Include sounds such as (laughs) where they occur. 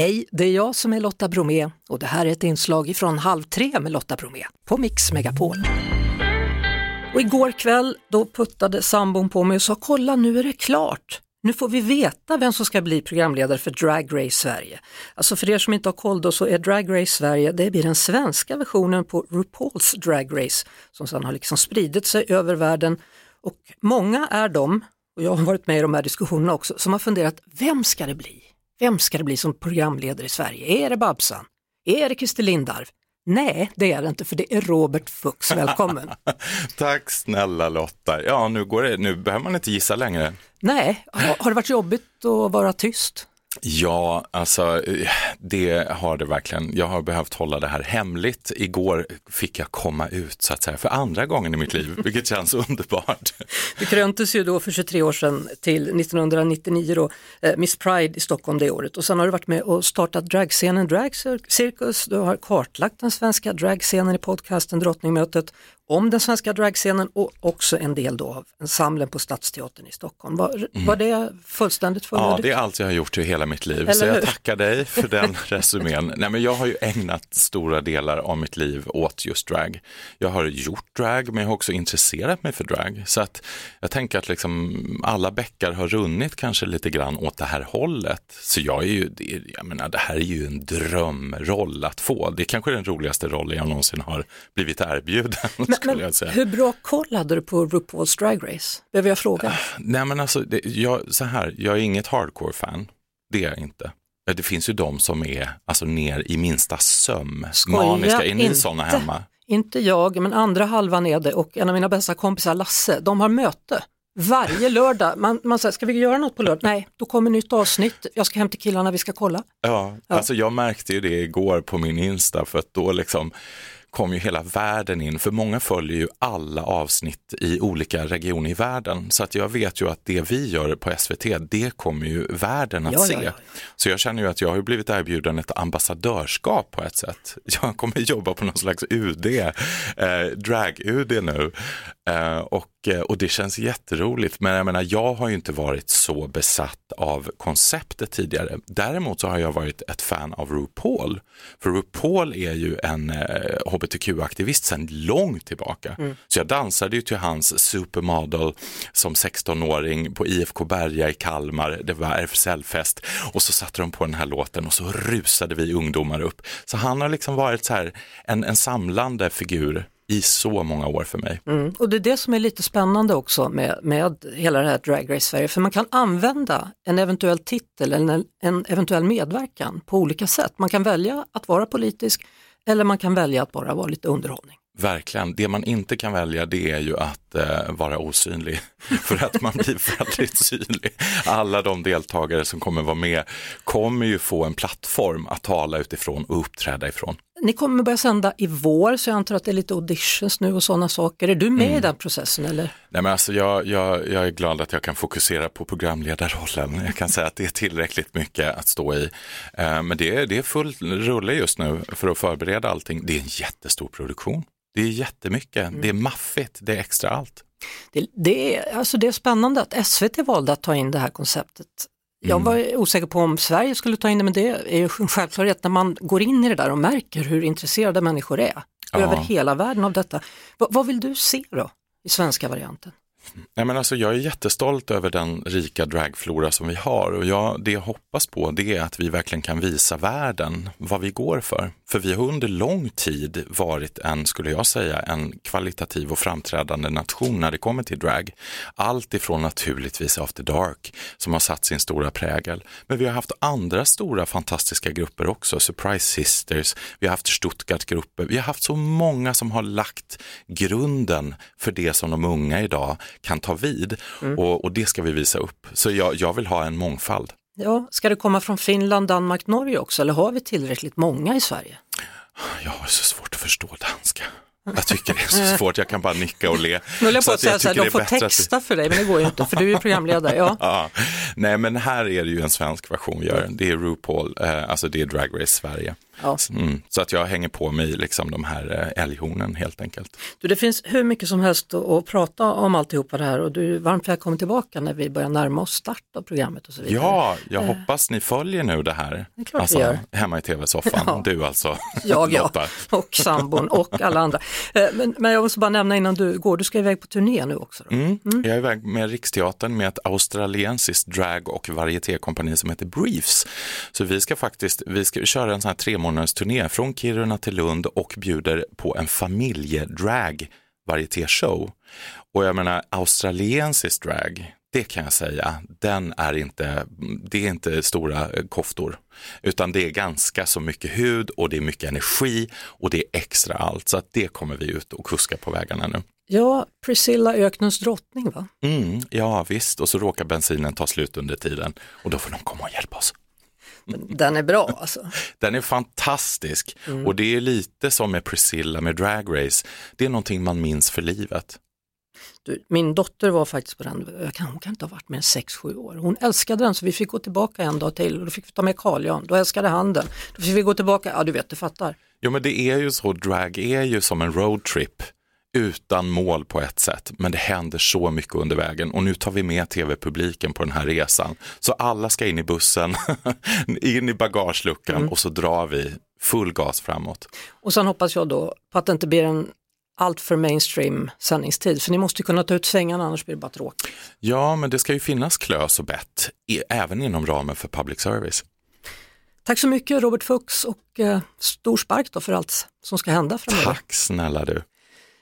Hej, det är jag som är Lotta Bromé och det här är ett inslag från Halv tre med Lotta Bromé på Mix Megapol. Och igår kväll då puttade sambon på mig och sa kolla nu är det klart. Nu får vi veta vem som ska bli programledare för Drag Race Sverige. Alltså för er som inte har koll då så är Drag Race Sverige, det blir den svenska versionen på RuPaul's Drag Race som sedan har liksom spridit sig över världen. Och många är de, och jag har varit med i de här diskussionerna också, som har funderat, vem ska det bli? Vem ska det bli som programledare i Sverige? Är det Babsan? Är det Christer Lindarw? Nej, det är det inte, för det är Robert Fuchs. Välkommen! (laughs) Tack snälla Lotta. Ja, nu, går det, nu behöver man inte gissa längre. Nej, har, har det varit jobbigt att vara tyst? Ja, alltså eh, det har det verkligen. Jag har behövt hålla det här hemligt. Igår fick jag komma ut så att säga för andra gången i mitt liv, vilket känns (laughs) underbart. Du kröntes ju då för 23 år sedan till 1999 då, eh, Miss Pride i Stockholm det året och sen har du varit med och startat dragscenen Drag Circus. Du har kartlagt den svenska dragscenen i podcasten Drottningmötet om den svenska dragscenen och också en del då av ensemblen på Stadsteatern i Stockholm. Var, mm. var det fullständigt fullödigt? Ja, det är allt jag har gjort i hela mitt liv, Eller så jag tackar dig för (laughs) den resumén. Nej, men jag har ju ägnat stora delar av mitt liv åt just drag. Jag har gjort drag, men jag har också intresserat mig för drag. Så att jag tänker att liksom alla bäckar har runnit kanske lite grann åt det här hållet. Så jag är ju, jag menar, det här är ju en drömroll att få. Det är kanske den roligaste rollen jag någonsin har blivit erbjuden. Men, skulle jag säga. Hur bra koll hade du på RuPaul's Drag Race? Behöver jag fråga? Uh, nej men alltså, det, jag, så här, jag är inget hardcore-fan. Det är jag inte. Det finns ju de som är alltså, ner i minsta söm, Skoja, maniska. Är ni sådana hemma? Inte jag, men andra halvan är det och en av mina bästa kompisar, Lasse, de har möte varje (laughs) lördag. Man, man säger, ska vi göra något på lördag? Nej, då kommer nytt avsnitt. Jag ska hem till killarna, vi ska kolla. Ja, ja. alltså jag märkte ju det igår på min Insta för att då liksom kom ju hela världen in, för många följer ju alla avsnitt i olika regioner i världen. Så att jag vet ju att det vi gör på SVT, det kommer ju världen att ja, se. Ja, ja. Så jag känner ju att jag har blivit erbjuden ett ambassadörskap på ett sätt. (laughs) Jag kommer jobba på någon slags UD, eh, drag-UD nu. Eh, och Eh, och det känns jätteroligt. Men jag menar, jag har ju inte varit så besatt av konceptet tidigare. Däremot så har jag varit ett fan av RuPaul. För RuPaul är ju en eh, hbtq-aktivist sedan långt tillbaka. Mm. Så jag dansade ju till hans supermodel som 16-åring på IFK Berga i Kalmar. Det var RFSL-fest och så satte de på den här låten och så rusade vi ungdomar upp. Så han har liksom varit så här en, en samlande figur i så många år för mig. Mm. Och det är det som är lite spännande också med, med hela det här Drag Race Sverige, för man kan använda en eventuell titel eller en, en eventuell medverkan på olika sätt. Man kan välja att vara politisk eller man kan välja att bara vara lite underhållning. Verkligen. Det man inte kan välja det är ju att eh, vara osynlig. (laughs) För att man blir väldigt synlig. Alla de deltagare som kommer vara med kommer ju få en plattform att tala utifrån och uppträda ifrån. Ni kommer börja sända i vår så jag antar att det är lite auditions nu och sådana saker. Är du med mm. i den processen eller? Nej men alltså jag, jag, jag är glad att jag kan fokusera på programledarrollen. Jag kan säga att det är tillräckligt mycket att stå i. Eh, men det är, det är full rulle just nu för att förbereda allting. Det är en jättestor produktion. Det är jättemycket, mm. det är maffigt, det är extra allt. Det, det, är, alltså det är spännande att SVT valde att ta in det här konceptet. Jag mm. var osäker på om Sverige skulle ta in det men det är ju en självklarhet när man går in i det där och märker hur intresserade människor är ja. över hela världen av detta. V vad vill du se då i svenska varianten? Nej, men alltså, jag är jättestolt över den rika dragflora som vi har och jag, det jag hoppas på det är att vi verkligen kan visa världen vad vi går för. För vi har under lång tid varit en, skulle jag säga, en kvalitativ och framträdande nation när det kommer till drag. Allt ifrån naturligtvis After Dark som har satt sin stora prägel. Men vi har haft andra stora fantastiska grupper också, Surprise Sisters, vi har haft Stuttgart-grupper, vi har haft så många som har lagt grunden för det som de unga idag kan ta vid mm. och, och, det ska vi visa upp. Så jag, jag vill ha en mångfald. Ja, ska det komma från Finland, Danmark, Norge också eller har vi tillräckligt många i Sverige? Jag har så svårt att förstå danska. Jag tycker det är så (laughs) svårt, jag kan bara nicka och le. Nu höll jag på att säga så här, de får texta för dig, men det går ju inte, för du är programledare. Ja. (laughs) ja. Nej, men här är det ju en svensk version vi gör. Det är RuPaul, eh, alltså det är Drag Race Sverige. Ja. Mm, så att jag hänger på mig liksom de här eh, älghornen helt enkelt. Du, det finns hur mycket som helst att, prata om alltihopa det här och du är varmt välkommen tillbaka när vi börjar närma oss start av programmet och så vidare. Ja, jag hoppas ni följer nu det här. Det är klart vi alltså, gör. hemma i tv-soffan. (laughs) Ja. Du alltså, (laughs) Jag ja, (laughs) och sambon och alla andra. Eh, Men, men jag måste bara nämna innan du går, du ska iväg på turné nu också. Då. Mm. Jag är iväg med Riksteatern med ett australiensiskt drag och varietékompani som heter Briefs. Så vi ska faktiskt, vi ska köra en sån här tre månaders turné från Kiruna till Lund och bjuder på en familjedrag varietéshow. Och jag menar australiensisk drag, det kan jag säga, den är inte, det är inte stora eh, koftor, utan det är ganska så mycket hud och det är mycket energi och det är extra allt. Så att det kommer vi ut och kuska på vägarna nu. Ja, Priscilla öknens drottning va? Mm, ja visst, och så råkar bensinen ta slut under tiden och då får de komma och hjälpa oss. Den är bra alltså. (laughs) Den är fantastisk och det är lite som med Priscilla med Drag Race. Det är någonting man minns för livet. Du, min dotter var faktiskt på den, jag kan, hon kan inte ha varit mer än 6-7 år. Hon älskade den så vi fick gå tillbaka en dag till och då fick vi ta med Carl Jan. Då älskade han den. Då fick vi gå tillbaka, ja du vet, du fattar. Jo men det är ju så, drag är ju som en roadtrip utan mål på ett sätt, men det händer så mycket under vägen och nu tar vi med tv-publiken på den här resan. Så alla ska in i bussen, (laughs) in i bagageluckan och så drar vi full gas framåt. Och sen hoppas jag då på att det inte blir en allt för mainstream sändningstid, för ni måste kunna ta ut svängarna annars blir det bara tråkigt. Ja, men det ska ju finnas klös och bett, även inom ramen för public service. Tack så mycket Robert Fuchs och eh, stor spark då för allt som ska hända framöver. Tack snälla du.